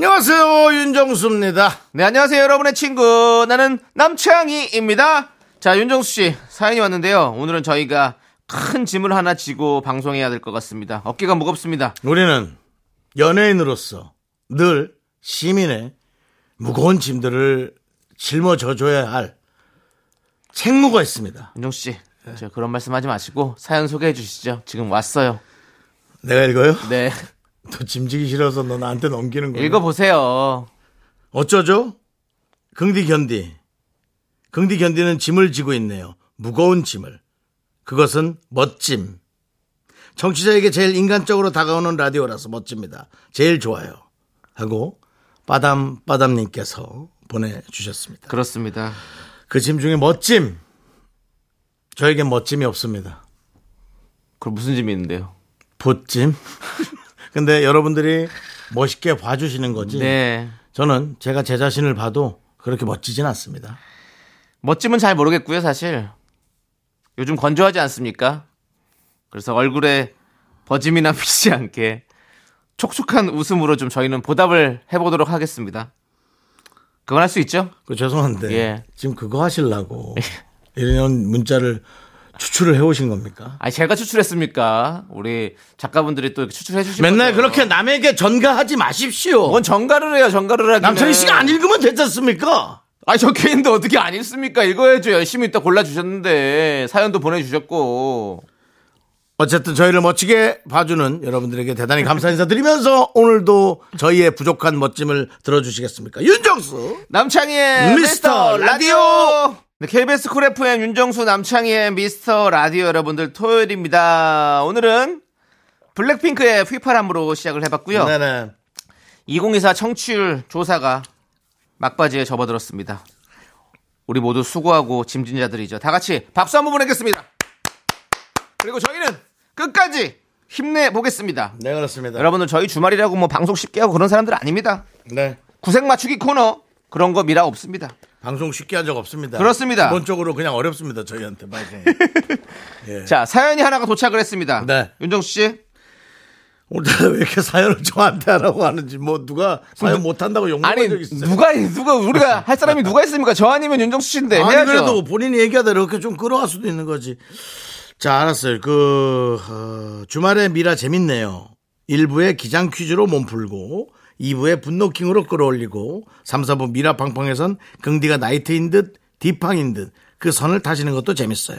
안녕하세요 윤정수입니다. 네, 안녕하세요, 여러분의 친구. 나는 남창희입니다. 자, 윤정수 씨, 사연이 왔는데요. 오늘은 저희가 큰 짐을 하나 지고 방송해야 될 것 같습니다. 어깨가 무겁습니다. 우리는 연예인으로서 늘 시민의 무거운 짐들을 짊어져줘야 할 책무가 있습니다. 윤정수 씨, 저 그런 말씀 하지 마시고 사연 소개해 주시죠. 지금 왔어요. 내가 읽어요? 네. 또 짐지기 싫어서 너 나한테 넘기는 거야. 읽어보세요. 어쩌죠? 긍디 견디. 긍디 견디는 짐을 지고 있네요. 무거운 짐을. 그것은 멋짐. 청취자에게 제일 인간적으로 다가오는 라디오라서 멋집니다. 제일 좋아요. 하고 빠담빠담님께서 보내주셨습니다. 그렇습니다. 그 짐 중에 멋짐. 저에겐 멋짐이 없습니다. 그럼 무슨 짐이 있는데요? 붓짐. 근데 여러분들이 멋있게 봐주시는 거지. 네. 저는 제가 제 자신을 봐도 그렇게 멋지진 않습니다. 멋짐은 잘 모르겠고요, 사실. 요즘 건조하지 않습니까? 그래서 얼굴에 버짐이나 피지 않게 촉촉한 웃음으로 좀 저희는 보답을 해보도록 하겠습니다. 그건 할 수 있죠? 그 죄송한데 예. 지금 그거 하시려고 이런 문자를 추출을 해오신 겁니까? 아니, 제가 추출했습니까? 우리 작가분들이 또 추출해 주신 맨날 거죠. 그렇게 남에게 전가하지 마십시오. 뭔 정가를 해요, 정가를 하기 남창희 씨가 안 읽으면 되지 않습니까? 아니, 적혀 있는데 어떻게 안 읽습니까? 읽어야죠. 열심히 또 골라주셨는데, 사연도 보내주셨고. 어쨌든 저희를 멋지게 봐주는 여러분들에게 대단히 감사 인사드리면서 오늘도 저희의 부족한 멋짐을 들어주시겠습니까? 윤정수 남창희의 미스터 라디오! 네, KBS 쿨 FM 윤정수 남창희의 미스터 라디오 여러분들 토요일입니다. 오늘은 블랙핑크의 휘파람으로 시작을 해봤고요. 네네. 2024 청취율 조사가 막바지에 접어들었습니다. 우리 모두 수고하고 짐진자들이죠. 다 같이 박수 한번 보내겠습니다. 그리고 저희는 끝까지 힘내 보겠습니다. 네 그렇습니다. 여러분들 저희 주말이라고 뭐 방송 쉽게 하고 그런 사람들 아닙니다. 네. 구색 맞추기 코너 그런 거 미라 없습니다. 방송 쉽게 한 적 없습니다. 그렇습니다. 기본적으로 그냥 어렵습니다. 저희한테 방송. 자 사연이 하나가 도착을 했습니다. 네. 윤정수 씨 오늘따라 왜 이렇게 사연을 저한테 하라고 하는지 뭐 누가 사연 못 한다고 욕먹은 아니 적 있어요? 누가 누가 우리가 할 사람이 누가 있습니까? 저 아니면 윤정수 씨인데 아니 해야죠. 그래도 본인이 얘기하다 이렇게 좀 끌어갈 수도 있는 거지. 자 알았어요. 그 어, 주말에 미라 재밌네요. 1부에 기장 퀴즈로 몸 풀고 2부에 분노킹으로 끌어올리고 3, 4부 미라 팡팡에선 긍디가 나이트인 듯 디팡인 듯 그 선을 타시는 것도 재밌어요.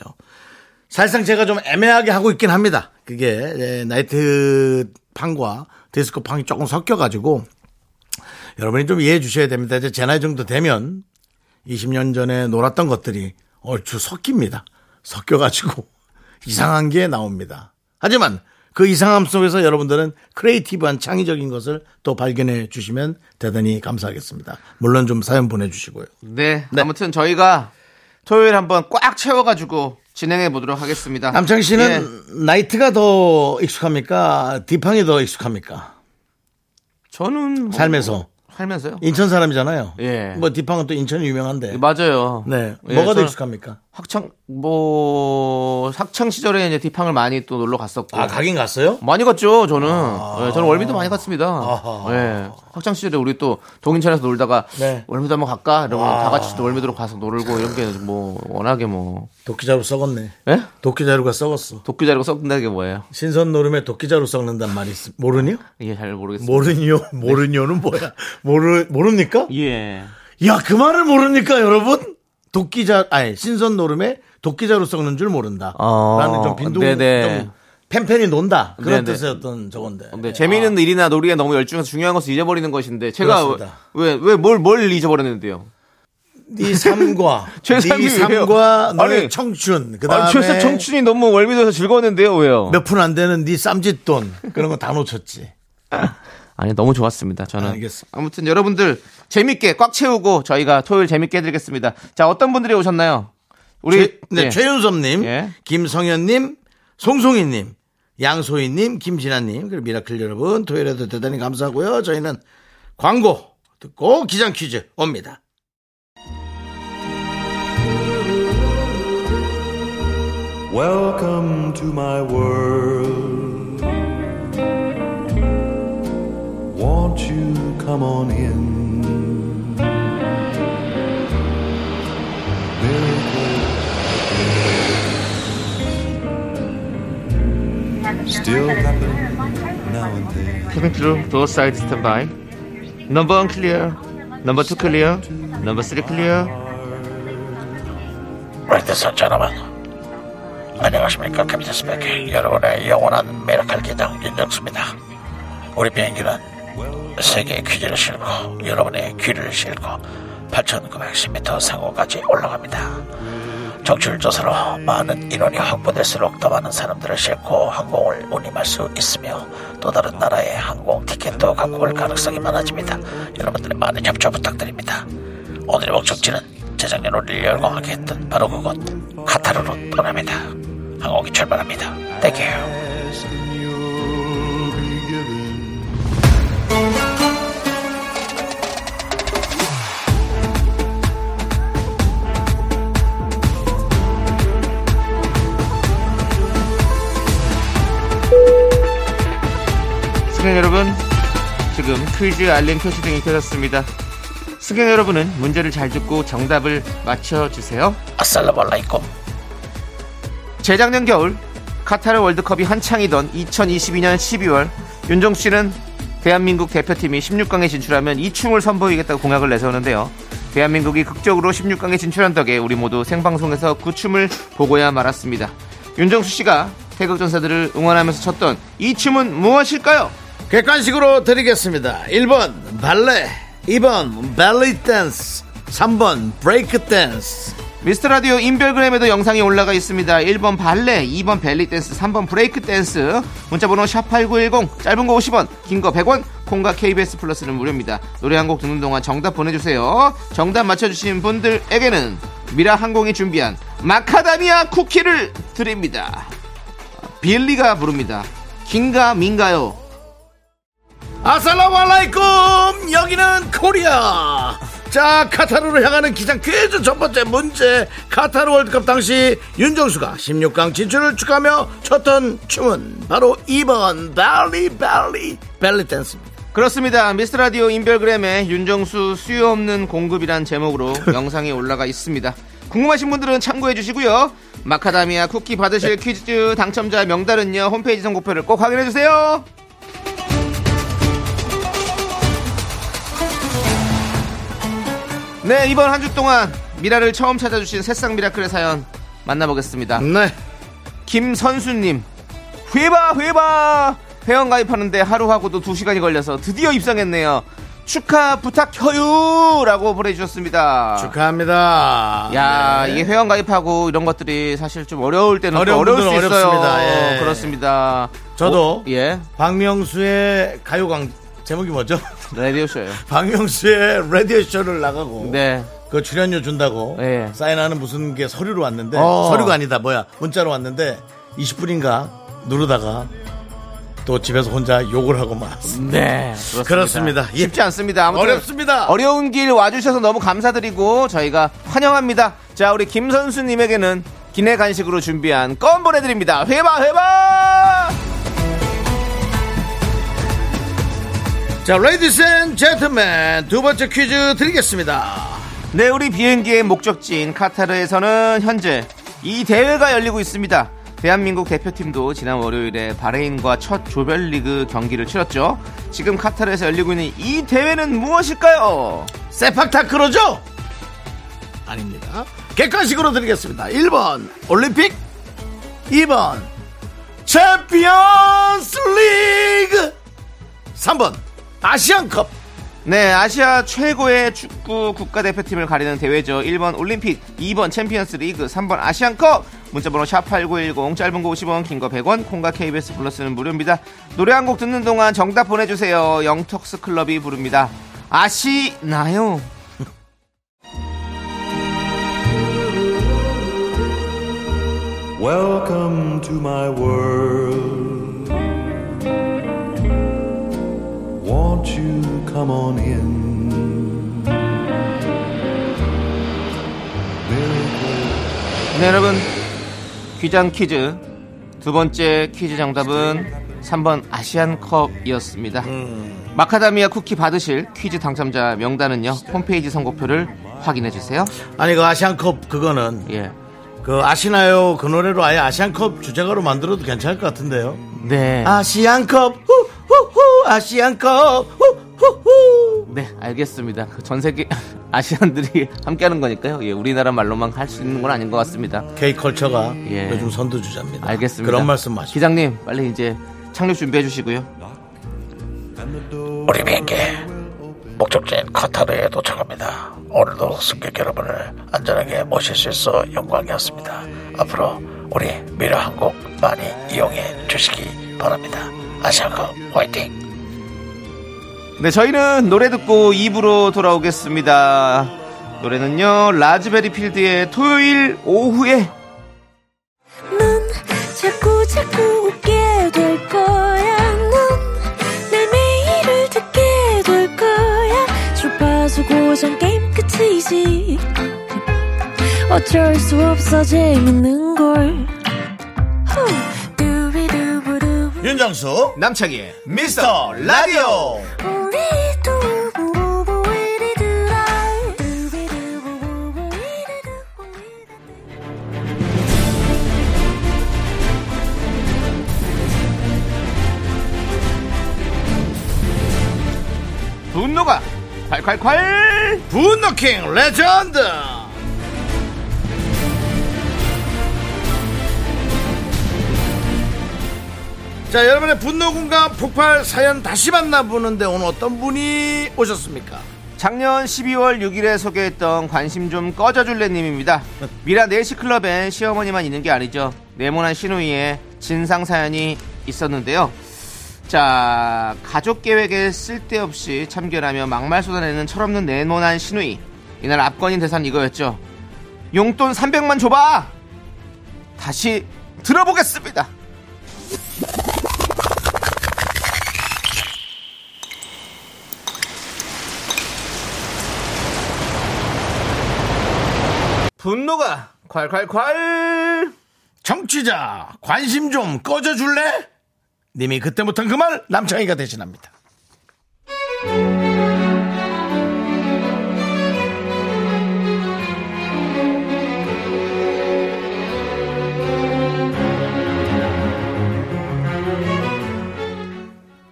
사실상 제가 좀 애매하게 하고 있긴 합니다. 그게 예, 나이트 팡과 디스코 팡이 조금 섞여가지고 여러분이 좀 이해해 주셔야 됩니다. 이제 제 나이 정도 되면 20년 전에 놀았던 것들이 얼추 섞입니다. 섞여가지고 이상한 게 나옵니다. 하지만 그 이상함 속에서 여러분들은 creative한 창의적인 것을 또 발견해 주시면 대단히 감사하겠습니다. 물론 좀 사연 보내주시고요. 네, 아무튼 저희가 토요일 한번 꽉 채워가지고 진행해 보도록 하겠습니다. 남창희 씨는 예, 나이트가 더 익숙합니까? 디팡이 더 익숙합니까? 저는 뭐 삶에서. 살면서요. 인천 사람이잖아요. 예. 뭐 디팡은 또 인천이 유명한데. 맞아요. 네. 예, 뭐가 더 익숙합니까? 학창 뭐 학창 시절에 이제 디팡을 많이 또 놀러 갔었고. 아, 가긴 갔어요? 많이 갔죠, 저는. 예, 저는 월미도 많이 갔습니다. 예. 학창 시절에 우리 또 동인천에서 놀다가 네. 월미도 한번 갈까? 이러고 다 같이 또 월미도로 가서 놀고 이런 게 뭐 워낙에 뭐 도끼자루 썩었네. 예? 도끼자루가 썩었어. 도끼 자리고 썩는다는 게 뭐예요? 신선 노름에 도끼자루 썩는단 말이 있... 모르니요? 이게 잘 모르겠습니다. 모르니요? 모르니요는 뭐야? 모르, 모릅니까? 예. 야, 그 말을 모릅니까, 여러분? 도끼자, 아니, 신선 노름에 도끼자루 썩는 줄 모른다. 어, 라는 좀 빈둥, 네네. 좀 팬팬이 논다. 그런 네네. 뜻의 어떤 저건데. 근데 재미있는 일이나 놀이에 너무 열중해서 중요한 것을 잊어버리는 것인데 제가. 왜 왜 뭘 뭘 잊어버렸는데요? 네 삶과 제 네 삶과? 너의 아니, 청춘 그 아니, 다음에 청춘이 너무 월미도에서 즐거웠는데요, 왜요? 몇 푼 안 되는 네 쌈짓돈 그런 거 다 놓쳤지. 아니 너무 좋았습니다. 저는 알겠습니다. 아무튼 여러분들 재밌게 꽉 채우고 저희가 토요일 재밌게 해드리겠습니다. 자 어떤 분들이 오셨나요? 우리 최, 네, 예. 최윤섭님, 예. 김성현님, 송송이님, 양소희님, 김진아님, 그리고 미라클 여러분, 토요일에도 대단히 감사하고요. 저희는 광고 듣고 기장 퀴즈 옵니다. Welcome to my world. Won't you come on in? Still happen now and then. Putting through door side standby. Number one clear. Number two clear. Number three clear. Red Sun 여러분, 안녕하십니까. Captain speaking. 여러분의 영원한 미라클 기장 윤정수입니다. 우리 비행기는 세계의 퀴즈를 싣고 여러분의 귀를 싣고 8,910m 상공까지 올라갑니다. 청취율 조사로 많은 인원이 확보될수록 더 많은 사람들을 싣고 항공을 운임할 수 있으며 또 다른 나라의 항공 티켓도 갖고 올 가능성이 많아집니다. 여러분들의 많은 협조 부탁드립니다. 오늘의 목적지는 재작년 우리를 열광하게 했던 바로 그곳 카타르로 떠납니다. 항공이 출발합니다. Thank you. 승객 여러분, 지금 퀴즈 알림 표시등이 켜졌습니다. 승객 여러분은 문제를 잘 듣고 정답을 맞춰주세요. 아살라말라이쿰. 재작년 겨울 카타르 월드컵이 한창이던 2022년 12월 윤정수 씨는 대한민국 대표팀이 16강에 진출하면 이 춤을 선보이겠다고 공약을 내세우는데요. 대한민국이 극적으로 16강에 진출한 덕에 우리 모두 생방송에서 그 춤을 보고야 말았습니다. 윤정수 씨가 태극전사들을 응원하면서 췄던 이 춤은 무엇일까요? 객관식으로 드리겠습니다. 1번 발레, 2번 벨리 댄스, 3번 브레이크 댄스. 미스터 라디오 인별그램에도 영상이 올라가 있습니다. 1번 발레, 2번 벨리 댄스, 3번 브레이크 댄스. 문자 번호 샵8910, 짧은 거 50원, 긴 거 100원, 콩과 KBS 플러스는 무료입니다. 노래 한 곡 듣는 동안 정답 보내 주세요. 정답 맞춰 주신 분들에게는 미라 항공이 준비한 마카다미아 쿠키를 드립니다. 빌리가 부릅니다. 긴가 민가요? السلام عليكم 여기는 코리아 자 카타르로 향하는 기장 퀴즈 첫 번째 문제 카타르 월드컵 당시 윤정수가 16강 진출을 축하하며 췄던 춤은 바로 2번 벨리 벨리 벨리 댄스입니다 그렇습니다. 미스터 라디오 인별그램에 윤정수 수요 없는 공급이란 제목으로 영상이 올라가 있습니다. 궁금하신 분들은 참고해 주시고요. 마카다미아 쿠키 받으실 퀴즈 당첨자 명단은요. 홈페이지 선곡표를 꼭 확인해 주세요. 네, 이번 한 주 동안 미라를 처음 찾아주신 새싹 미라클의 사연 만나보겠습니다. 네 김선수님 회바 회바 회원 가입하는데 하루하고도 두 시간이 걸려서 드디어 입성했네요. 축하 부탁해요라고 보내주셨습니다. 축하합니다 야, 네. 이게 회원 가입하고 이런 것들이 사실 좀 어려울 때는 어려울 수 있어요. 어렵습니다. 예. 그렇습니다. 저도 어, 예, 박명수의 가요광 제목이 뭐죠? 라디오 쇼요. 박명수의 라디오 쇼를 나가고 네, 그 출연료 준다고 예. 사인하는 무슨 게 서류로 왔는데 어. 서류가 아니다 뭐야 문자로 왔는데 20분인가 누르다가 또 집에서 혼자 욕을 하고 말았습니다. 네, 그렇습니다. 그렇습니다. 예. 쉽지 않습니다. 아무튼 어렵습니다. 어려운 길 와주셔서 너무 감사드리고 저희가 환영합니다. 자, 우리 김 선수님에게는 기내 간식으로 준비한 껌 보내드립니다. Hyvä hyvä. 자, ladies and gentlemen 두 번째 퀴즈 드리겠습니다. 네, 우리 비행기의 목적지인 카타르에서는 현재 이 대회가 열리고 있습니다. 대한민국 대표팀도 지난 월요일에 바레인과 첫 조별리그 경기를 치렀죠. 지금 카타르에서 열리고 있는 이 대회는 무엇일까요? 세팍타크로죠? 아닙니다. 객관식으로 드리겠습니다. 1번 올림픽 2번 챔피언스 리그 3번 아시안컵 네, 아시아 최고의 축구 국가대표팀을 가리는 대회죠. 1번 올림픽, 2번 챔피언스 리그, 3번 아시안컵. 문자번호 샵8910, 짧은 거 50원, 긴 거 100원, 콩과 KBS 플러스는 무료입니다. 노래 한 곡 듣는 동안 정답 보내주세요. 영턱스 클럽이 부릅니다. 아시나요? Welcome to my world. Won't you come on in? 네, 여러분. 귀장 퀴즈. 두 번째 퀴즈 정답은 3번 아시안컵이었습니다. 마카다미아 쿠키 받으실 퀴즈 당첨자 명단은요. 홈페이지 선곡표를 확인해 주세요. 아니 그 아시안컵 그거는 예. 그 아시나요 그 노래로 아예 아시안컵 주제가로 만들어도 괜찮을 것 같은데요. 네. 아시안컵 후후후 아시안컵 후후후 네, 알겠습니다. 그전 세계 아시안들이 함께하는 거니까요. 예, 우리나라 말로만 할 수 있는 건 아닌 것 같습니다. K 컬처가 예. 요즘 선두주자입니다. 알겠습니다. 그런 말씀 마시고 기장님, 빨리 이제 착륙 준비해 주시고요. 우리 비행기 목적지인 카타르에 도착합니다. 오늘도 승객 여러분을 안전하게 모실 수 있어 영광이었습니다. 앞으로 우리 미라 항공 많이 이용해 주시기 바랍니다. 아시아컵 화이팅! 네, 저희는 노래 듣고 2부로 돌아오겠습니다. 노래는요, 라즈베리 필드의 토요일 오후에 넌 자꾸 자꾸 웃게 될 거야. 넌내 매일을 듣게 될 거야. 주파수 고정 게임 끝이지. 어쩔 수 없어 재밌는 걸. 후. 두비두부두. 윤정수 남창희의 미스터 라디오 분노가 콸콸콸! 분노킹 레전드 자 여러분의 분노 공감 폭발 사연 다시 만나보는데 오늘 어떤 분이 오셨습니까? 작년 12월 6일에 소개했던 관심 좀 꺼져줄래님입니다. 미라 네시클럽엔 시어머니만 있는 게 아니죠. 네모난 시누이의 진상 사연이 있었는데요. 자, 가족 계획에 쓸데없이 참견하며 막말 쏟아내는 철없는 네모난 시누이. 이날 압권인 대사는 이거였죠. 용돈 300만 줘봐! 다시 들어보겠습니다. 분노가 콸콸콸! 정취자 관심 좀 꺼져줄래? 님이 그때 못한 그 말 남창희가 대신합니다.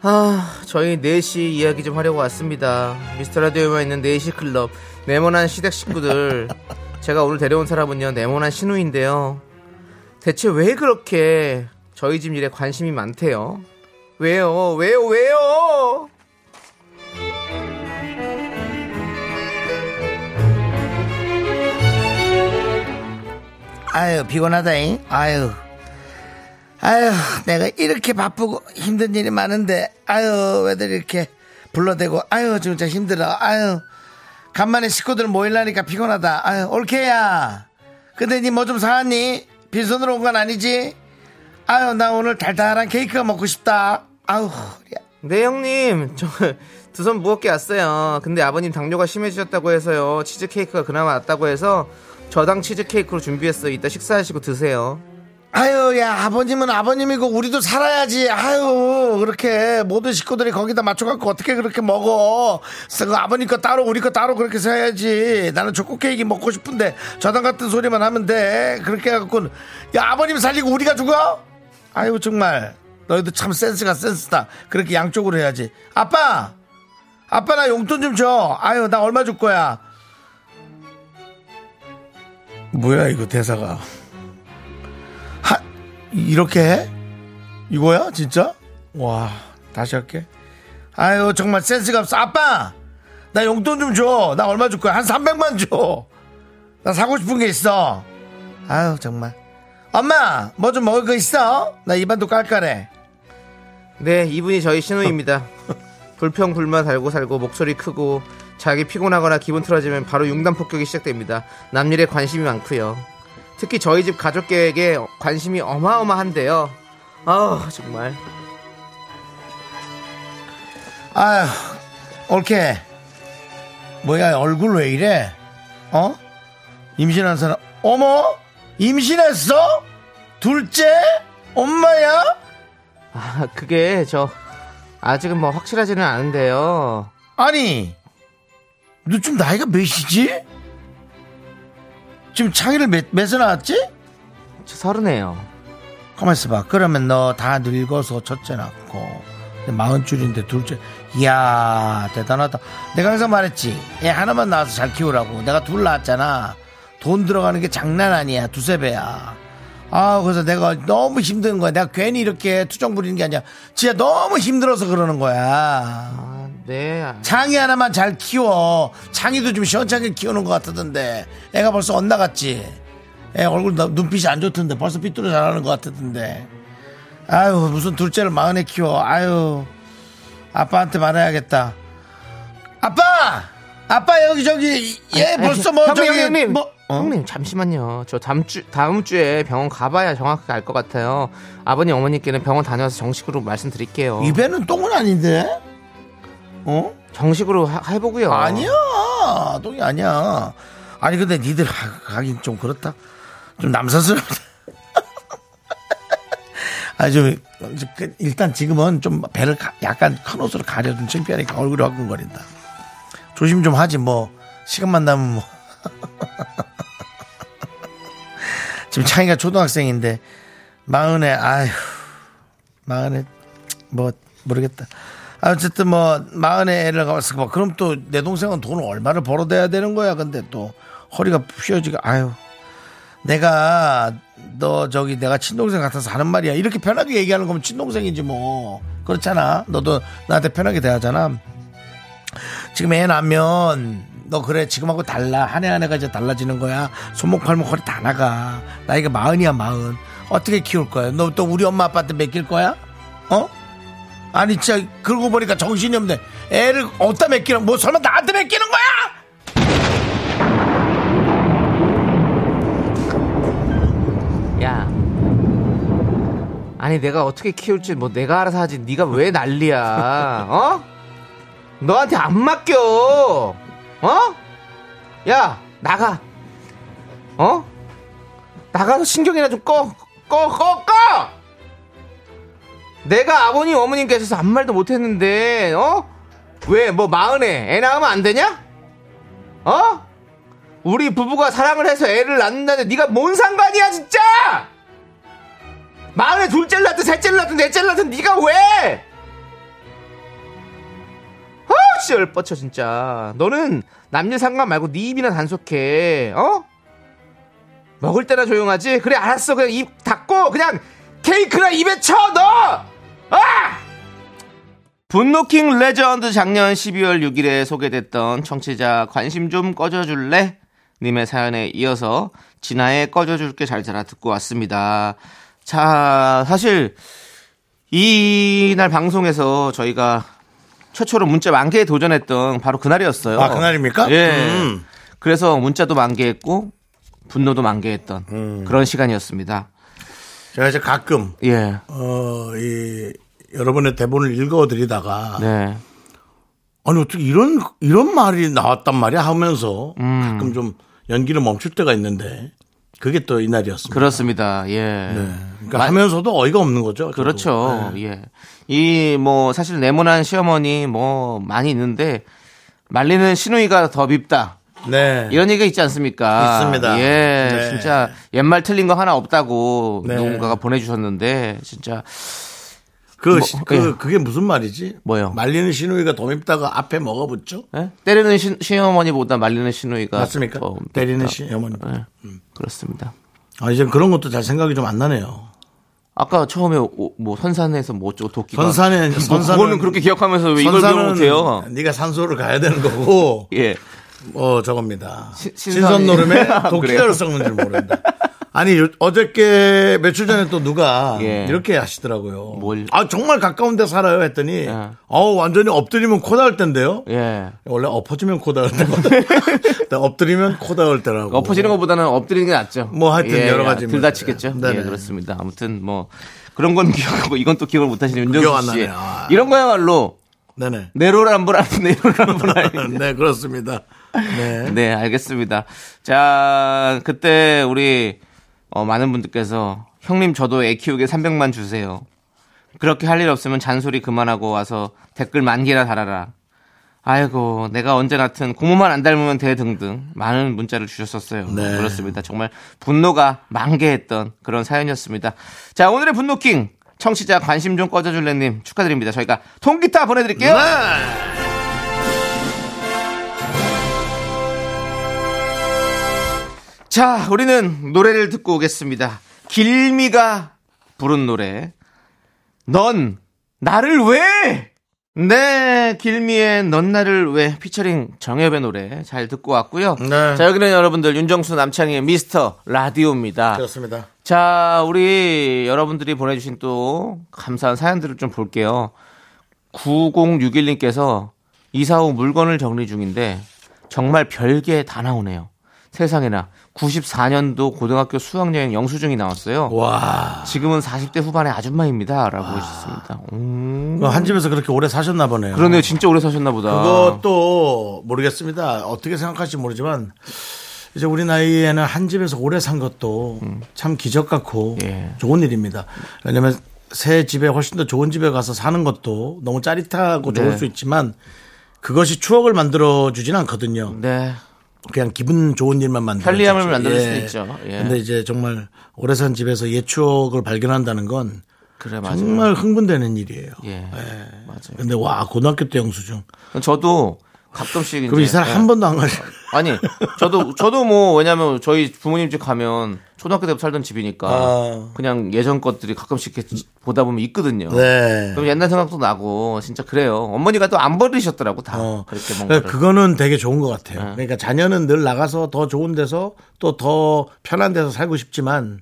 아, 저희 4시 이야기 좀 하려고 왔습니다. 미스터 라디오에만 있는 4시 클럽. 네모난 시댁 식구들. 제가 오늘 데려온 사람은요, 네모난 신우인데요. 대체 왜 그렇게 저희 집 일에 관심이 많대요? 왜요? 왜요? 왜요? 아유 피곤하다잉 아유 아유 내가 이렇게 바쁘고 힘든 일이 많은데 아유 왜들 이렇게 불러대고 아유 진짜 힘들어 아유 간만에 식구들 모일라니까 피곤하다 아유 올케야 근데 니 뭐 좀 사왔니 빈손으로 온 건 아니지 아유 나 오늘 달달한 케이크가 먹고 싶다 허리야. 네, 형님. 저 두 손 무겁게 왔어요. 근데 아버님 당뇨가 심해지셨다고 해서요. 치즈케이크가 그나마 낫다고 해서 저당 치즈케이크로 준비했어요. 이따 식사하시고 드세요. 아유, 야, 아버님은 아버님이고 우리도 살아야지. 아유, 그렇게 모든 식구들이 거기다 맞춰갖고 어떻게 그렇게 먹어. 그 아버님 거 따로 우리 거 따로 그렇게 사야지. 나는 초코 케이크 먹고 싶은데 저당 같은 소리만 하면 돼. 그렇게 해갖고 야, 아버님 살리고 우리가 죽어? 아유, 정말. 너희도 참 센스가 센스다. 그렇게 양쪽으로 해야지. 아빠! 아빠 나 용돈 좀 줘. 아유, 나 얼마 줄 거야. 뭐야, 이거 대사가. 하, 이렇게 해? 이거야? 진짜? 와, 다시 할게. 아유, 정말 센스가 없어. 아빠! 나 용돈 좀 줘. 나 얼마 줄 거야? 한 300만 줘. 나 사고 싶은 게 있어. 아유, 정말. 엄마, 뭐 좀 먹을 거 있어? 나 입안도 깔깔해. 네, 이분이 저희 신우입니다. 불평 불만 달고 살고 목소리 크고 자기 피곤하거나 기분 틀어지면 바로 융단 폭격이 시작됩니다. 남일에 관심이 많고요. 특히 저희 집 가족에게 관심이 어마어마한데요. 아 정말 아휴, 옳게. 뭐야, 얼굴 왜 이래? 어? 임신한 사람, 어머? 임신했어? 둘째? 엄마야? 아 그게 저 아직은 뭐 확실하지는 않은데요. 아니, 너 좀 나이가 몇이지? 지금 창의를 몇, 몇에 나왔지? 저 서른해요. 가만 있어봐. 그러면 너 다 늙어서 첫째 낳고, 마흔 줄인데 둘째. 이야, 대단하다. 내가 항상 말했지. 애 하나만 낳아서 잘 키우라고. 내가 둘 낳았잖아. 돈 들어가는 게 장난 아니야. 두세 배야. 아, 그래서 내가 너무 힘든 거야. 내가 괜히 이렇게 투정 부리는 게 아니야. 진짜 너무 힘들어서 그러는 거야. 아, 네. 창이 하나만 잘 키워. 창이도 좀 시원찮게 키우는 것 같았던데. 애가 벌써 엇나갔지. 애 얼굴 나- 눈빛이 안 좋던데. 벌써 삐뚤어 자라는 것 같았던데. 아유, 무슨 둘째를 마흔에 키워. 아유, 아빠한테 말해야겠다. 아빠! 아빠 여기 저기 얘 벌써 뭐 형님, 저기 형님, 뭐 어? 형님 잠시만요. 저 다음 주 다음 주에 병원 가봐야 정확하게 알 것 같아요. 아버님 어머니께는 병원 다녀와서 정식으로 말씀드릴게요. 입에는 똥은 아닌데? 어? 정식으로 하- 해보고요. 아니야. 똥이 아니야. 아니, 근데 니들 하- 가긴 좀 그렇다. 좀 남사스럽다. 아니, 좀, 그, 일단 지금은 좀 배를 가- 약간 큰 옷으로 가려 좀 창피하니까 얼굴이 화끈거린다. 조심 좀 하지, 뭐. 시간만 나면 뭐. 지금 차이가 초등학생인데, 마흔에, 아휴, 마흔에, 뭐, 모르겠다. 아, 어쨌든 뭐, 마흔에 애를 가봤을 거 그럼 또 내 동생은 돈을 얼마를 벌어대야 되는 거야. 근데 또 허리가 휘어지가, 아유. 내가, 너 저기 내가 친동생 같아서 하는 말이야. 이렇게 편하게 얘기하는 거면 친동생이지 뭐. 그렇잖아. 너도 나한테 편하게 대하잖아. 지금 애 낳으면 너 그래 지금하고 달라 한 해 한 해가 이제 달라지는 거야 손목 팔목 허리 다 나가 나이가 마흔이야 마흔 어떻게 키울 거야 너 또 우리 엄마 아빠한테 맡길 거야 어 아니 진짜 그러고 보니까 정신이 없네 애를 어디다 맡기는 뭐 설마 나한테 맡기는 거야 야. 아니 내가 어떻게 키울지 뭐 내가 알아서 하지. 네가 왜 난리야? 어? 너한테 안 맡겨. 어? 야 나가. 어? 나가서 신경이나 좀 꺼. 꺼, 꺼, 꺼! 내가 아버님, 어머님께서 아무 말도 못했는데, 어? 왜, 뭐, 마흔에 애 낳으면 안 되냐? 어? 우리 부부가 사랑을 해서 애를 낳는다는데 네가 뭔 상관이야 진짜 마흔에 둘째를 낳든 셋째를 낳든 넷째를 낳든 네가 왜 아, 진짜 열뻗쳐 진짜 너는 남녀 상관 말고 네 입이나 단속해 어? 먹을 때나 조용하지 그래 알았어 그냥 입 닫고 그냥 케이크나 입에 쳐 넣어 아! 분노킹 레전드 작년 12월 6일에 소개됐던 청취자 관심 좀 꺼져줄래? 님의 사연에 이어서 진아의 꺼져줄게 잘 자라 듣고 왔습니다. 자, 사실 이날 방송에서 저희가 최초로 문자 만 개에 도전했던 바로 그날이었어요. 아, 그날입니까? 예. 음. 그래서 문자도 만개 했고 분노도 만개 했던 음. 그런 시간이었습니다. 제가 이제 가끔 예. 어, 이 여러분의 대본을 읽어 드리다가 네. 아니 어떻게 이런 이런 말이 나왔단 말이야 하면서 음. 가끔 좀 연기를 멈출 때가 있는데 그게 또 이날이었습니다. 그렇습니다. 예. 네. 그러니까 하면서도 어이가 없는 거죠. 저도. 그렇죠. 네. 예. 이 뭐 사실 네모난 시어머니 뭐 많이 있는데 말리는 시누이가 더 밉다. 네. 이런 얘기가 있지 않습니까? 있습니다. 예. 네. 진짜 옛말 틀린 거 하나 없다고 네. 누군가가 보내주셨는데 진짜 그, 뭐, 시- 그 예. 그게 무슨 말이지? 뭐요? 말리는 시누이가 더 밉다가 앞에 뭐가 붙죠? 예? 때리는 시, 시어머니보다 말리는 시누이가 맞습니까? 더. 때리는 시어머니. 예. 그렇습니다. 아 이제 그런 것도 잘 생각이 좀 안 나네요. 아까 처음에 오- 뭐 선산에서 뭐 어쩌고 도끼가 선산에 뭐 선산은 그거는 그렇게 기억하면서 왜 이걸 기억 못해요? 네가 산소를 가야 되는 거고 예. 어 저겁니다. 시- 신선 노름에 아, 도끼를 그래요? 섞는 줄 모른다. 아니 요- 어저께 며칠 전에 또 누가 예. 이렇게 하시더라고요. 뭘? 아 정말 가까운 데 살아요 했더니 예. 어우 완전히 엎드리면 코 닿을 텐데요. 예. 원래 엎어지면 코 닿을 때거든. 엎드리면 코 닿을 때라고. 엎어지는 것보다는 엎드리는 게 낫죠. 뭐 하여튼 여러 가지 들 다치겠죠. 뭐. 네네. 예, 그렇습니다. 아무튼 뭐 그런 건 기억하고 이건 또 기억을 못 하시는 윤정수 씨. 아. 이런 거야말로 네네. 내로남불 아닌 네 그렇습니다. 네. 네, 알겠습니다. 자, 그때 우리 어, 많은 분들께서 형님 저도 애 키우게 300만 주세요. 그렇게 할 일 없으면 잔소리 그만하고 와서 댓글 만 개나 달아라. 아이고, 내가 언제 같은 고모만 안 닮으면 돼 등등 많은 문자를 주셨었어요. 네. 그렇습니다. 정말 분노가 만개했던 그런 사연이었습니다. 자, 오늘의 분노킹 청취자 관심 좀 꺼져줄래님 축하드립니다. 저희가 통기타 보내드릴게요. 네. 자, 우리는 노래를 듣고 오겠습니다. 길미가 부른 노래. 넌 나를 왜? 네, 길미의 넌 나를 왜 피처링 정엽의 노래 잘 듣고 왔고요. 네. 자, 여기는 여러분들 윤정수 남창희의 미스터 라디오입니다. 그렇습니다. 자, 우리 여러분들이 보내주신 또 감사한 사연들을 좀 볼게요. 9061님께서 이사 후 물건을 정리 중인데 정말 별게 다 나오네요. 세상에나 94년도 고등학교 수학여행 영수증이 나왔어요. 와. 지금은 40대 후반의 아줌마입니다. 라고 해주셨습니다. 음. 그한 집에서 그렇게 오래 사셨나 보네요. 그러네요. 진짜 오래 사셨나 보다. 그것도 모르겠습니다. 어떻게 생각할지 모르지만 이제 우리 나이에는 한 집에서 오래 산 것도 참 기적 같고 음. 예. 좋은 일입니다. 왜냐하면 새 집에 훨씬 더 좋은 집에 가서 사는 것도 너무 짜릿하고 네. 좋을 수 있지만 그것이 추억을 만들어 주진 않거든요. 네. 그냥 기분 좋은 일만 만들어 편리함을. 만들 수도 있죠. 예. 근데 이제 정말 오래 산 집에서 옛 추억을 발견한다는 건 그래. 정말 흥분되는 일이에요. 예. 맞아요. 근데 와 고등학교 때 영수증. 저도 가끔씩 그럼 이 이제- 사람 예. 한 번도 안 가죠. 아니, 저도, 저도 뭐, 왜냐면 저희 부모님 집 가면 초등학교 때부터 살던 집이니까 아. 그냥 예전 것들이 가끔씩 이렇게 보다 보면 있거든요. 네. 그럼 옛날 생각도 나고 진짜 그래요. 어머니가 또 안 버리셨더라고 다. 어. 그렇게 뭔가. 그러니까 그거는 되게 좋은 것 같아요. 네. 그러니까 자녀는 늘 나가서 더 좋은 데서 또 더 편한 데서 살고 싶지만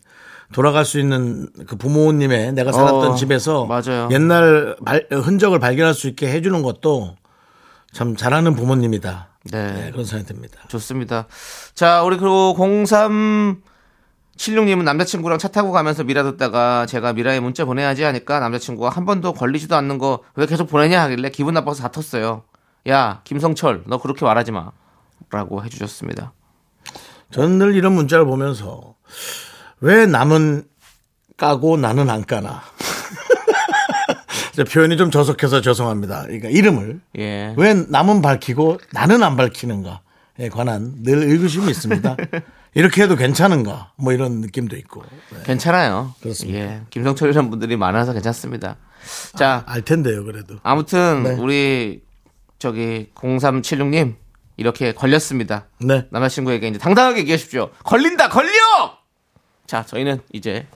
돌아갈 수 있는 그 부모님의 내가 살았던 어, 집에서 맞아요. 옛날 발- 흔적을 발견할 수 있게 해주는 것도 참 잘하는 부모님이다. 네. 네, 그런 생각이 듭니다. 좋습니다. 자, 우리 그리고 0376님은 남자친구랑 차 타고 가면서 미라 듣다가 제가 미라에 문자 보내야지 하니까 남자친구가 한 번도 걸리지도 않는 거 왜 계속 보내냐 하길래 기분 나빠서 다 텄어요. 야, 김성철, 너 그렇게 말하지 마. 라고 해주셨습니다. 저는 늘 이런 문자를 보면서 왜 남은 까고 나는 안 까나. 표현이 좀 저속해서 죄송합니다. 그러니까 이름을 예. 왜 남은 밝히고 나는 안 밝히는가에 관한 늘 의구심이 있습니다. 이렇게 해도 괜찮은가? 뭐 이런 느낌도 있고. 네. 괜찮아요. 그렇습니다. 예. 김성철이라는 분들이 많아서 괜찮습니다. 자, 알 텐데요, 그래도. 아무튼 네. 우리 저기 0376님 이렇게 걸렸습니다. 네. 남자친구에게 이제 당당하게 얘기하십시오. 걸린다, 걸려! 자, 저희는 이제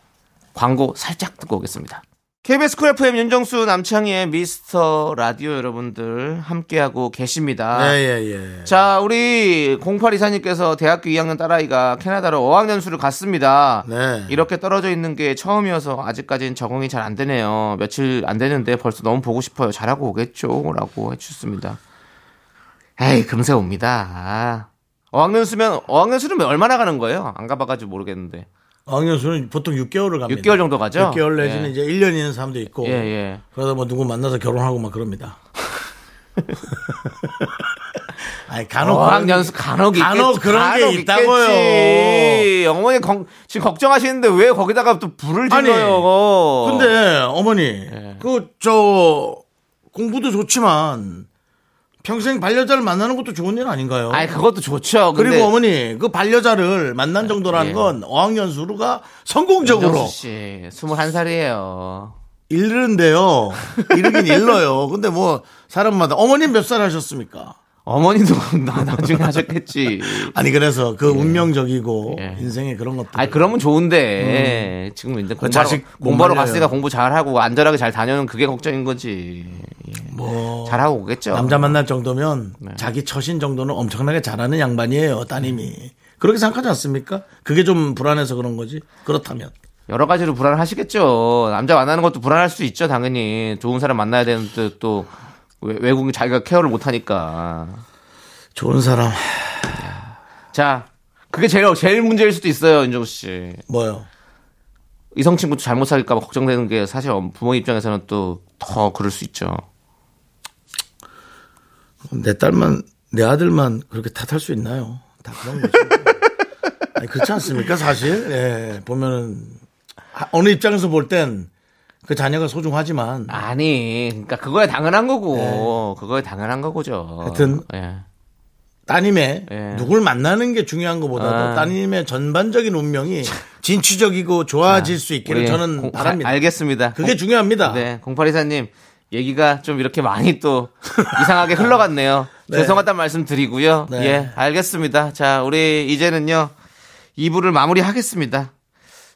광고 살짝 듣고 오겠습니다. KBS 쿨 FM 윤정수 남창희의 미스터 라디오 여러분들 함께하고 계십니다. 예, 예, 예. 자, 우리 0824님께서 대학교 2학년 딸아이가 캐나다로 어학연수를 갔습니다. 네. 이렇게 떨어져 있는 게 처음이어서 아직까지는 적응이 잘 안 되네요. 며칠 안 되는데 벌써 너무 보고 싶어요. 잘하고 오겠죠? 라고 해주셨습니다. 에이, 금세 옵니다. 어학연수면, 어학연수는 얼마나 가는 거예요? 안 가봐가지고 모르겠는데. 어학연수는 보통 6개월을 갑니다. 6개월 정도 가죠? 6개월 내지는 예. 이제 1년 있는 사람도 있고. 예, 예. 그러다 뭐 누구 만나서 결혼하고 막 그럽니다. 아니, 간혹. 어학연수 간혹. 간혹 그런 게 있다고요. 어머니 거- 지금 걱정하시는데 왜 거기다가 또 불을 질러요? 근데 어머니, 예. 그, 저, 공부도 좋지만 평생 반려자를 만나는 것도 좋은 일 아닌가요? 아니, 그것도 좋죠. 그리고 어머니, 그 반려자를 만난 정도라는 예. 건 어학연수가 성공적으로 씨, 21살이에요. 이르는데요. 이르긴 일러요. 근데 뭐, 사람마다. 어머님 몇 살 하셨습니까? 어머니도 나 나중에 하셨겠지. 아니 그래서 그 운명적이고 예. 인생에 그런 것들. 아니 그러면 좋은데 지금 이제 공부하러, 자식 못 공부하러. 갔으니까 공부 잘하고 안전하게 잘 다녀는 그게 걱정인 거지. 예. 뭐 잘하고 오겠죠. 남자 만날 정도면 네. 자기 처신 정도는 엄청나게 잘하는 양반이에요 따님이. 그렇게 생각하지 않습니까? 그게 좀 불안해서 그런 거지. 그렇다면 여러 가지로 불안하시겠죠. 남자 만나는 것도 불안할 수 있죠, 당연히. 좋은 사람 만나야 되는데 또 외- 외국인 자기가 케어를 못 하니까. 좋은 사람 자, 그게 제일 제일 문제일 수도 있어요, 윤정수 씨. 뭐요? 이성 친구 잘못 사귈까봐 걱정되는 게 사실 부모 입장에서는 또 더 그럴 수 있죠. 내 딸만 내 아들만 그렇게 탓할 수 있나요? 다 그런 거죠. 아니, 그렇지 않습니까? 사실 예, 보면은 하- 어느 입장에서 볼 땐 그 자녀가 소중하지만 아니, 그러니까 그거야 당연한 거고, 그거야 당연한 거고죠. 하여튼 예. 따님의 예. 누굴 만나는 게 중요한 것보다도 아. 따님의 전반적인 운명이 진취적이고 좋아질 수 있기를 저는 공- 바랍니다. 아, 알겠습니다. 그게 중요합니다. 네, 0824님 얘기가 좀 이렇게 많이 또 이상하게 흘러갔네요. 네. 죄송하다는 말씀 드리고요. 네. 예, 알겠습니다. 자, 우리 이제는요. 2부를 마무리하겠습니다.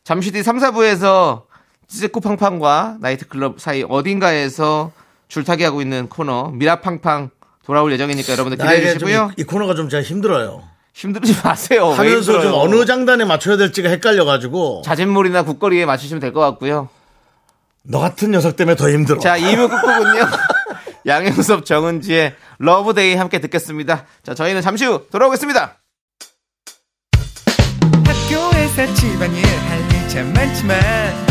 잠시 뒤 3, 4부에서 디스코팡팡과 나이트클럽 사이 어딘가에서 줄타기 하고 있는 코너 미라팡팡 돌아올 예정이니까 여러분들 기대해 주시고요. 이, 이 코너가 좀 제가 힘들어요. 힘들지 마세요. 왜 하면서 좀? 어느 장단에 맞춰야 될지가 헷갈려가지고 자진모리나 굿거리에 맞추시면 될 것 같고요. 너 같은 녀석 때문에 더 힘들어. 자, 2부 끝곡은요. 양요섭 정은지의 Love Day 함께 듣겠습니다. 자, 저희는 잠시 후 돌아오겠습니다. 학교에서 집안일 할일참 많지만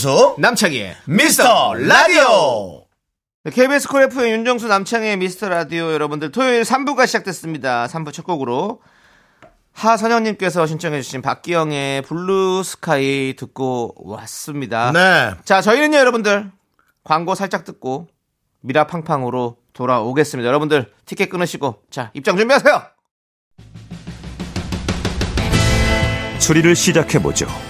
윤정수 남창희의 미스터 라디오. 네, KBS 쿨 FM 윤정수 남창희의 미스터 라디오 여러분들 토요일 3부가 시작됐습니다. 3부 첫 곡으로 하선영님께서 신청해주신 박기영의 Blue Sky 듣고 왔습니다. 네. 자, 저희는요, 여러분들, 광고 살짝 듣고, 미라팡팡으로 돌아오겠습니다. 여러분들, 티켓 끊으시고, 자, 입장 준비하세요! 추리를 시작해보죠.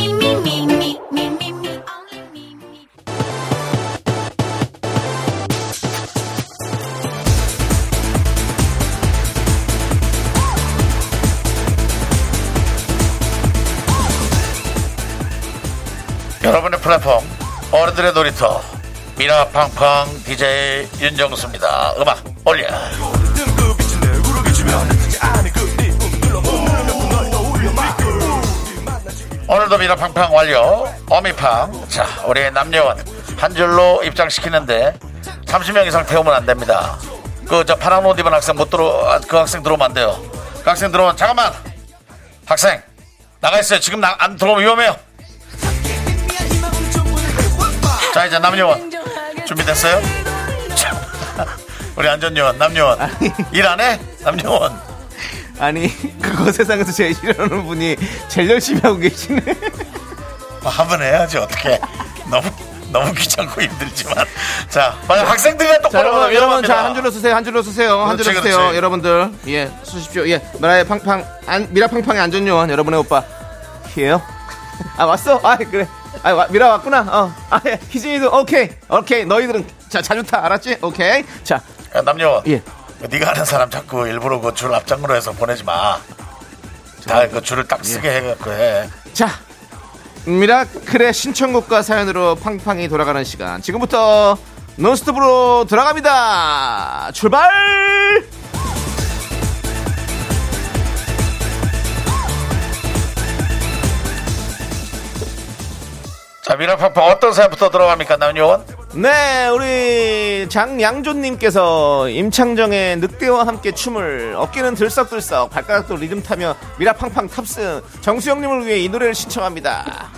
여러분의 플랫폼 어른들의 놀이터 미라팡팡 DJ 윤정수입니다. 음악 올려. 오늘도 미라팡팡 완료. 어미팡. 자, 우리 남녀원 한 줄로 입장시키는데 30명 이상 태우면 안 됩니다. 그 저 파란 옷 입은 학생 못 들어 그 학생 들어오면 안 돼요. 그 학생 들어오면 잠깐만 학생 나가 있어요. 지금 나, 안 들어오면 위험해요. 자 이제 남요원 준비됐어요? 자, 우리 안전요원 남요원 일 안 해? 남요원 아니 그거 세상에서 제일 싫어하는 분이 제일 열심히 하고 계시네. 한번 해야지 어떻게 너무 너무 귀찮고 힘들지만 자 만약 학생들이랑 자, 똑바로 여러분, 여러분, 위험합니다. 자, 한 줄로 쓰세요, 한 줄로 쓰세요, 한 줄로 쓰세요, 그렇지. 여러분들. 예, 쓰십시오. 예, 미라의 팡팡, 안, 미라 팡팡의 안전요원, 여러분의 오빠, 희예요 아, 왔어? 아, 그래. 아, 와- 미라 왔구나. 어. 아, 예, 희진이도, 오케이. 오케이. 너희들은, 자, 자주 타, 알았지? 오케이. 자, 야, 남녀원 예. 네가 아는 사람 자꾸 일부러 그 줄 앞장으로 해서 보내지 마. 다 그 줄을 딱 쓰게 예. 해갖고 해. 자. 미라클의 신청곡과 사연으로 팡팡이 돌아가는 시간. 지금부터 논스톱으로 들어갑니다. 출발! 자 미라파파 어떤 사연부터 들어갑니까 남녀원? 네, 우리 장양조님께서 임창정의 늑대와 함께 춤을 어깨는 들썩들썩 발가락도 리듬 타며 미라팡팡 탑승 정수영님을 위해 이 노래를 신청합니다.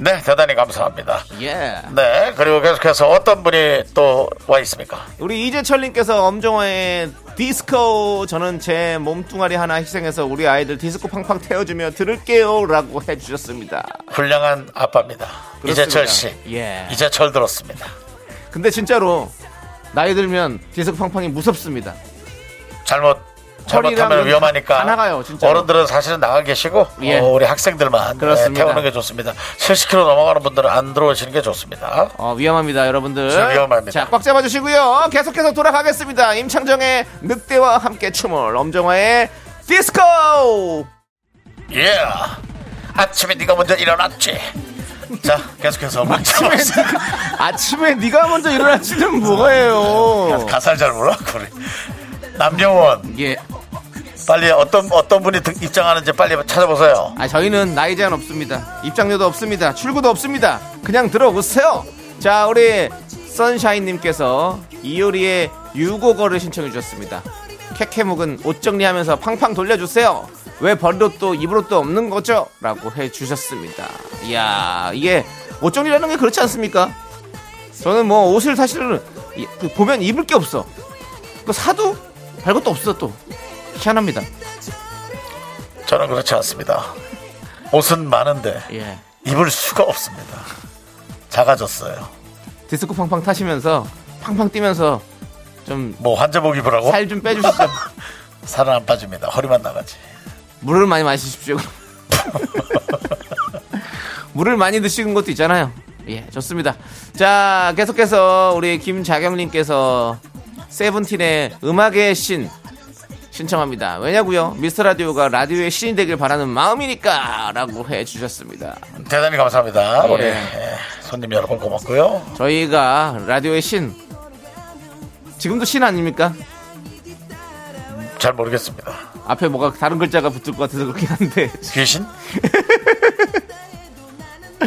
네 대단히 감사합니다. 예. 네 그리고 계속해서 어떤 분이 또 와 있습니까? 우리 이재철님께서 엄정화의 디스코 저는 제 몸뚱아리 하나 희생해서 우리 아이들 디스코 팡팡 태워주며 들을게요라고 해주셨습니다. 훌륭한 아빠입니다. 그렇습니다. 이재철 씨. 예. 이재철 들었습니다. 근데 진짜로 나이 들면 디스코 팡팡이 무섭습니다. 잘못 허리랑 위험하니까 다 나가요, 진짜로. 어른들은 사실은 나가 계시고 예. 어, 우리 학생들만. 네, 태우는 게 좋습니다. 70km 넘어가는 분들은 안 들어오시는 게 좋습니다. 어, 위험합니다, 여러분들. 진짜 위험합니다. 자, 꽉 잡아주시고요. 계속해서 돌아가겠습니다. 임창정의 늑대와 함께 춤을, 엄정화의 디스코! 예. 아침에 네가 먼저 일어났지. 자, 계속해서 보세요. 아침에 네가 먼저 일어나지는 뭐예요? 가사를 잘 몰라 우리 남영원 예. 빨리 어떤 어떤 분이 등- 입장하는지 빨리 찾아보세요. 아, 저희는 나이 제한 없습니다. 입장료도 없습니다. 출구도 없습니다. 그냥 들어오세요. 자, 우리 선샤인님께서 이효리의 유고거를 신청해 주셨습니다. 캐캐묵은 옷 정리하면서 팡팡 돌려주세요. 왜 버릇도 입으로도 없는 거죠? 라고 해 주셨습니다. 이야, 이게 옷 정리라는 게 그렇지 않습니까? 저는 뭐 옷을 사실은 이- 그 보면 입을 게 없어. 그 사도 발 것도 없어 또. 희한합니다. 저는 그렇지 않습니다. 옷은 많은데 예. 입을 수가 없습니다. 작아졌어요. 디스코 팡팡 타시면서 팡팡 뛰면서 좀 뭐 환자복 입으라고? 살 좀 빼주시죠. 살은 안 빠집니다. 허리만 나가지. 물을 많이 마시십시오. 물을 많이 드시는 것도 있잖아요. 예, 좋습니다. 자, 계속해서 우리 김자경님께서 세븐틴의 음악의 신 신청합니다. 왜냐고요? 미스터 라디오가 라디오의 신이 되길 바라는 마음이니까라고 해 주셨습니다. 대단히 감사합니다. 예. 우리 예, 손님 여러분 고맙고요. 저희가 라디오의 신 지금도 신 아닙니까? 잘 모르겠습니다. 앞에 뭐가 다른 글자가 붙을 것 같아서 그렇긴 한데 귀신?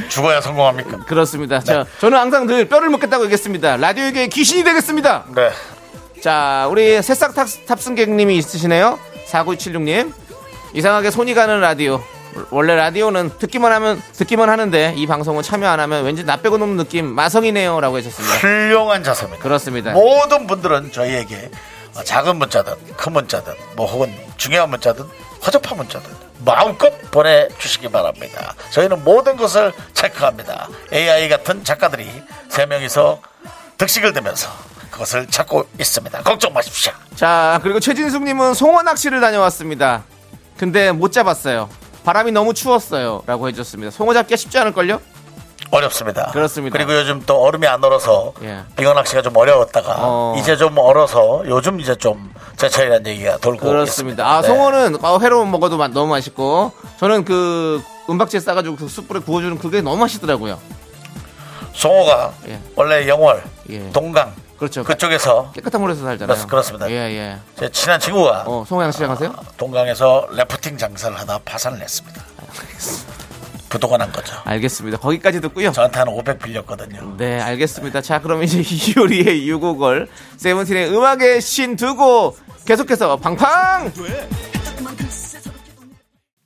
죽어야 성공합니까? 그렇습니다. 자, 저는 항상 늘 뼈를 묻겠다고 얘기했습니다. 라디오계 귀신이 되겠습니다. 네. 자, 우리 새싹 탑, 탑승객님이 있으시네요. 4976님. 이상하게 손이 가는 라디오. 원래 라디오는 듣기만 하면, 듣기만 하는데 이 방송은 참여 안 하면 왠지 나 빼고 노는 느낌, 마성이네요. 라고 해주셨습니다. 훌륭한 자세입니다. 그렇습니다. 모든 분들은 저희에게 어, 작은 문자든 큰 문자든 뭐 혹은 중요한 문자든 허접한 문자든 마음껏 보내주시기 바랍니다. 저희는 모든 것을 체크합니다. AI 같은 작가들이 세 명이서 득식을 대면서 그것을 찾고 있습니다. 걱정 마십시오. 자, 그리고 최진숙님은 송어 낚시를 다녀왔습니다. 근데 못 잡았어요. 바람이 너무 추웠어요. 라고 해줬습니다. 송어 잡기가 쉽지 않을걸요? 어렵습니다. 그렇습니다. 그리고 요즘 또 얼음이 안 얼어서 예. 빙어 낚시가 좀 어려웠다가 어. 이제 좀 얼어서 요즘 이제 좀 제철이라는 얘기가 돌고 그렇습니다. 있습니다. 아, 네. 송어는 어, 회로 먹어도 마- 너무 맛있고, 저는 그 은박지에 싸가지고 그 숯불에 구워주는 그게 너무 맛있더라고요. 송어가 예. 원래 영월, 예. 동강 그렇죠. 그쪽에서 깨끗한 물에서 살잖아요. 그렇- 그렇습니다. 예, 예. 제 친한 친구가 어, 송어 양시장 하세요? 동강에서 래프팅 장사를 하다 파산을 했습니다. 부도가 난 거죠. 알겠습니다. 거기까지 듣고요. 저한테 한 500 빌렸거든요. 네, 알겠습니다. 자, 그럼 이제 이효리의 유곡을 세븐틴의 음악의 신 두고 계속해서 팡팡!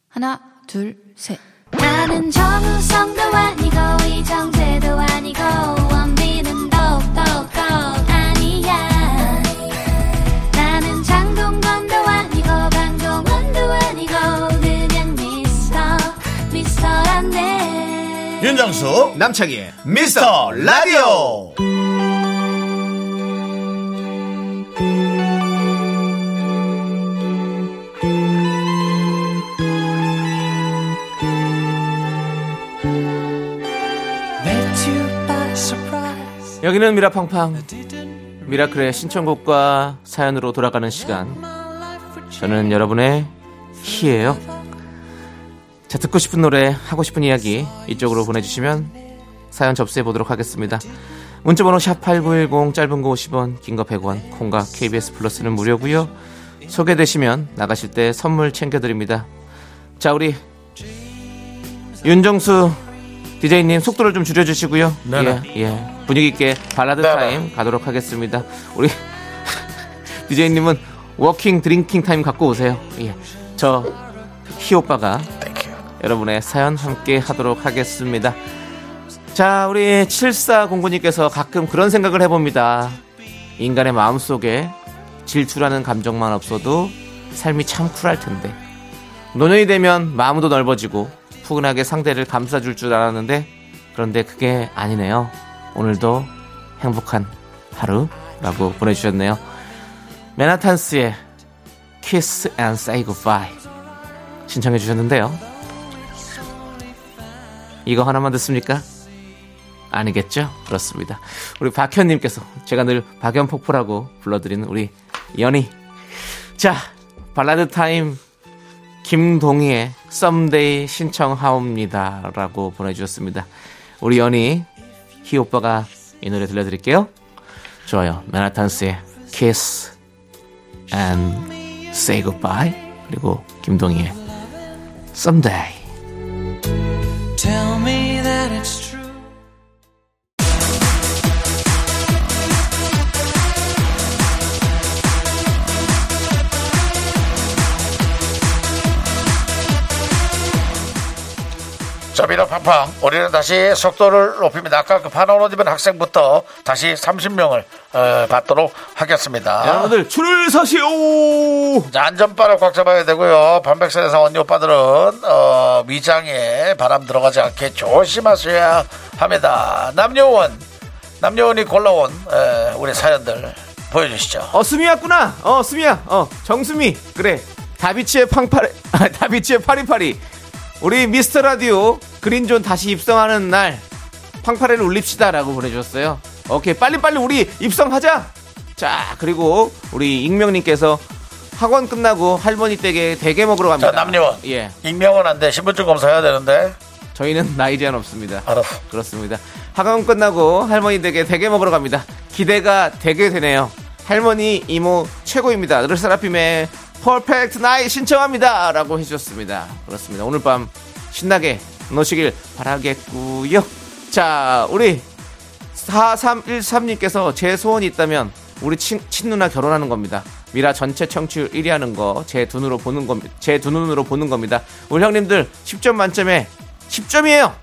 하나, 둘, 셋. 나는 정우성도 아니고, 이정재도 아니고, 원빈은 더욱더 윤정수 남창희의 미스터 라디오. Met you by surprise. 여기는 미라팡팡 미라클의 신청곡과 사연으로 돌아가는 시간 저는 여러분의 희예요 자 듣고 싶은 노래 하고 싶은 이야기 이쪽으로 보내주시면 사연 접수해 보도록 하겠습니다 문자번호 샵8910 짧은 거 50원 긴 거 100원 콩과 KBS 플러스는 무료고요 소개되시면 나가실 때 선물 챙겨드립니다 자 우리 윤정수 DJ님 속도를 좀 줄여주시고요. 네네. 예, 예. 분위기 있게 발라드 네네. 타임 가도록 하겠습니다. 우리 DJ님은 walking drinking time 갖고 오세요. 예. 저 희 오빠가 thank you. 여러분의 사연 함께 하도록 하겠습니다. 자, 우리 7409님께서 가끔 그런 생각을 해봅니다. 인간의 마음속에 질투라는 감정만 없어도 삶이 참 쿨할 텐데. 노년이 되면 마음도 넓어지고 푸근하게 상대를 감싸줄 줄 알았는데 그런데 그게 아니네요. 오늘도 행복한 하루라고 보내주셨네요. 맨하탄스의 Kiss and Say Goodbye 신청해 주셨는데요. 이거 하나만 듣습니까? 아니겠죠? 그렇습니다. 우리 박현님께서 제가 늘 박연폭포라고 불러드리는 우리 연희. 자, 발라드 타임 김동희의 Someday 신청하옵니다. 라고 보내주셨습니다. 우리 연희, 희 오빠가 이 노래 들려드릴게요. 좋아요. 맨하탄스의 Kiss and Say Goodbye. 그리고 김동희의 Someday. Tell me that it's true. 자, 미라팡팡. 우리는 다시 속도를 높입니다. 아까 그 파나오로 입은 학생부터 다시 30명을 받도록 하겠습니다. 여러분들 줄을 서시오! 자, 안전바를 꽉 잡아야 되고요. 반백선에서 언니 오빠들은 어, 위장에 바람 들어가지 않게 조심하셔야 합니다. 남녀원, 남녀원이 골라온 에, 우리 사연들 보여주시죠. 어, 수미 왔구나. 어, 수미야. 어, 정수미. 그래. 다비치의 팡파리, 아, 다비치의 파리파리. 우리 미스터 라디오 그린존 다시 입성하는 날 팡파레를 울립시다라고 보내주셨어요. 오케이. 빨리빨리 우리 입성하자! 자, 그리고 우리 익명님께서 학원 끝나고 할머니 댁에 대게 먹으러 자, 갑니다. 남녀원. 예. 익명은 안 돼. 신분증 검사해야 되는데. 저희는 나이 제한 없습니다. 알았어. 그렇습니다. 학원 끝나고 할머니 댁에 대게 먹으러 갑니다. 기대가 되게 되네요. 할머니 이모 최고입니다. 르세라핌의 퍼펙트 나이 신청합니다. 라고 해주셨습니다. 그렇습니다. 오늘 밤 신나게 노시길 바라겠고요. 자, 우리 4313님께서 제 소원이 있다면 우리 친, 친누나 결혼하는 겁니다. 미라 전체 청취율 1위 하는 거 제 두 눈으로 보는 겁니다. 제 두 눈으로 보는 겁니다. 우리 형님들 10점 만점에 10점이에요.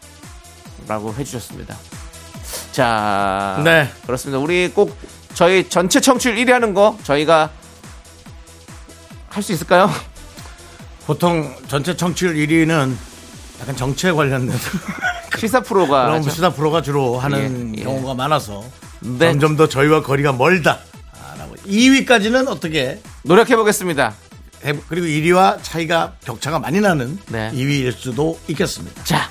라고 해 주셨습니다. 자, 네. 그렇습니다. 우리 꼭 저희 전체 청취율 1위 하는 거 저희가 할 수 있을까요? 보통 전체 청취율 1위는 약간 정치에 관련된 시사 프로가 그런 하죠. 시사 프로가 주로 하는 예, 예. 경우가 많아서 네. 점점 더 저희와 거리가 멀다. 아, 라고. 2위까지는 어떻게 노력해 보겠습니다. 해- 그리고 1위와 차이가 격차가 많이 나는 네. 2위일 수도 있겠습니다. 자,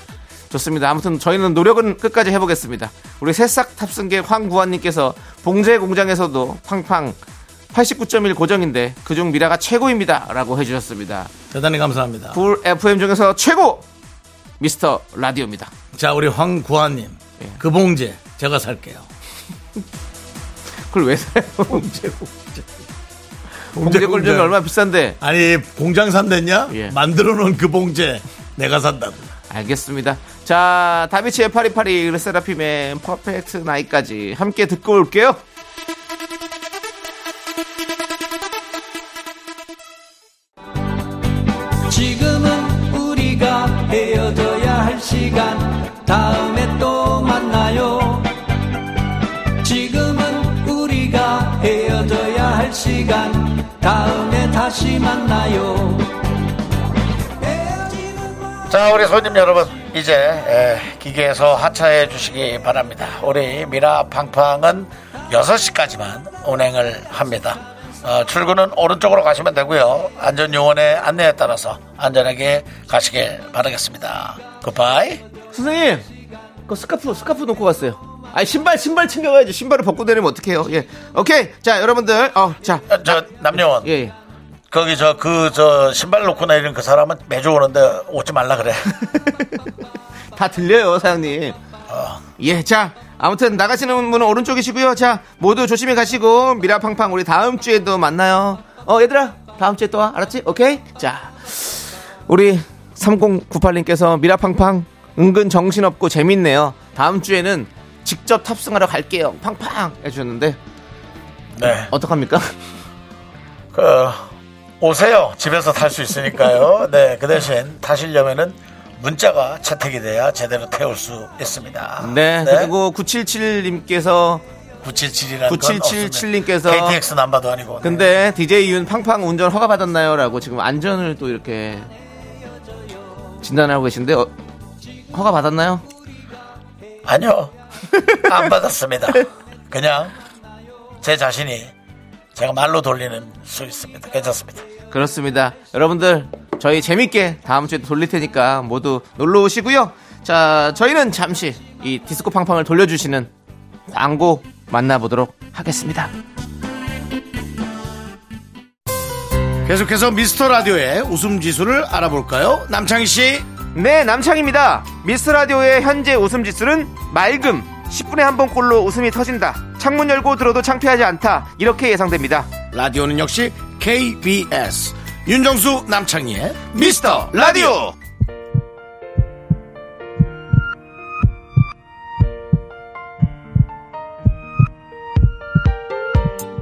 좋습니다. 아무튼 저희는 노력은 끝까지 해보겠습니다. 우리 새싹 탑승객 황구환님께서 봉제 공장에서도 팡팡 89.1 고정인데 그중 미라가 최고입니다. 라고 해주셨습니다. 대단히 감사합니다. 쿨 FM 중에서 최고! 미스터 라디오입니다. 자, 우리 황구아님. 예. 그 봉제 제가 살게요. 그걸 왜 사요? 봉제, 봉제. 봉제 공장이 얼마나 비싼데? 아니, 공장 산댔냐? 예. 만들어 놓은 그 봉제 내가 산다고. 알겠습니다. 자, 다비치의 파리파리, 르세라핌의 퍼펙트 나이까지 함께 듣고 올게요. 지금은 우리가 헤어져야 할 시간. 다음에 또 만나요. 지금은 우리가 헤어져야 할 시간. 다음에 다시 만나요. 자, 우리 손님 여러분, 이제 에, 기계에서 하차해 주시기 바랍니다. 우리 미라 팡팡은 6시까지만 운행을 합니다. 어, 출근은 오른쪽으로 가시면 되고요. 안전요원의 안내에 따라서 안전하게 가시길 바라겠습니다. 굿바이. 선생님, 그 스카프, 스카프 놓고 갔어요. 아니, 신발, 신발 챙겨가야지. 신발을 벗고 다니면 어떡해요. 예. 오케이. 자, 여러분들, 어, 자. 어, 저 남요원. 예, 예. 거기 저 그 저 신발 놓고 내리는 그 사람은 매주 오는데 오지 말라 그래. 다 들려요, 사장님. 예, 자, 아무튼 나가시는 분은 오른쪽이시고요. 자, 모두 조심히 가시고 미라팡팡 우리 다음 주에도 만나요. 어, 얘들아, 다음 주에 또 와. 알았지? 오케이? 자, 우리 3098님께서 미라팡팡 은근 정신없고 재밌네요. 다음 주에는 직접 탑승하러 갈게요. 팡팡 해주셨는데 네. 어떡합니까? 그 오세요. 집에서 탈 수 있으니까요. 네. 그 대신 타시려면은 문자가 채택이 돼야 제대로 태울 수 있습니다. 네, 그리고 977님께서 977이라는 9777님께서 KTX 남바도 아니고. 네. 근데 DJ 윤 팡팡 운전 허가 받았나요? 라고 지금 안전을 또 이렇게 진단하고 계신데 어, 허가 받았나요? 아니요. 안 받았습니다. 그냥 제 자신이 제가 말로 돌리는 수 있습니다. 괜찮습니다. 그렇습니다. 여러분들 저희 재밌게 다음 주에 돌릴 테니까 모두 놀러 오시고요. 자, 저희는 잠시 이 디스코 팡팡을 돌려주시는 광고 만나보도록 하겠습니다. 계속해서 미스터 라디오의 웃음 지수를 알아볼까요? 남창희 씨. 네, 남창희입니다. 미스터 라디오의 현재 웃음 지수는 맑음. 10분에 한 번꼴로 웃음이 터진다. 창문 열고 들어도 창피하지 않다. 이렇게 예상됩니다. 라디오는 역시 KBS. 윤정수 남창희의 미스터 라디오.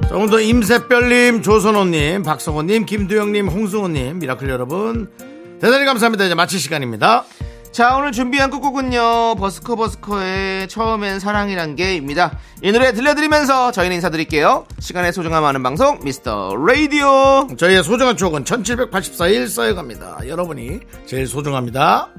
자, 오늘도 임세별님, 조선호님, 박성호님, 김두영님, 홍승호님, 미라클 여러분. 대단히 감사합니다. 이제 마칠 시간입니다. 자, 오늘 준비한 끝곡은요. 버스커 버스커의 처음엔 사랑이란 게입니다. 이 노래 들려드리면서 저희는 인사드릴게요. 시간의 소중함 하는 방송 미스터 라디오. 저희의 소중한 추억은 1784일 쌓여갑니다. 여러분이 제일 소중합니다.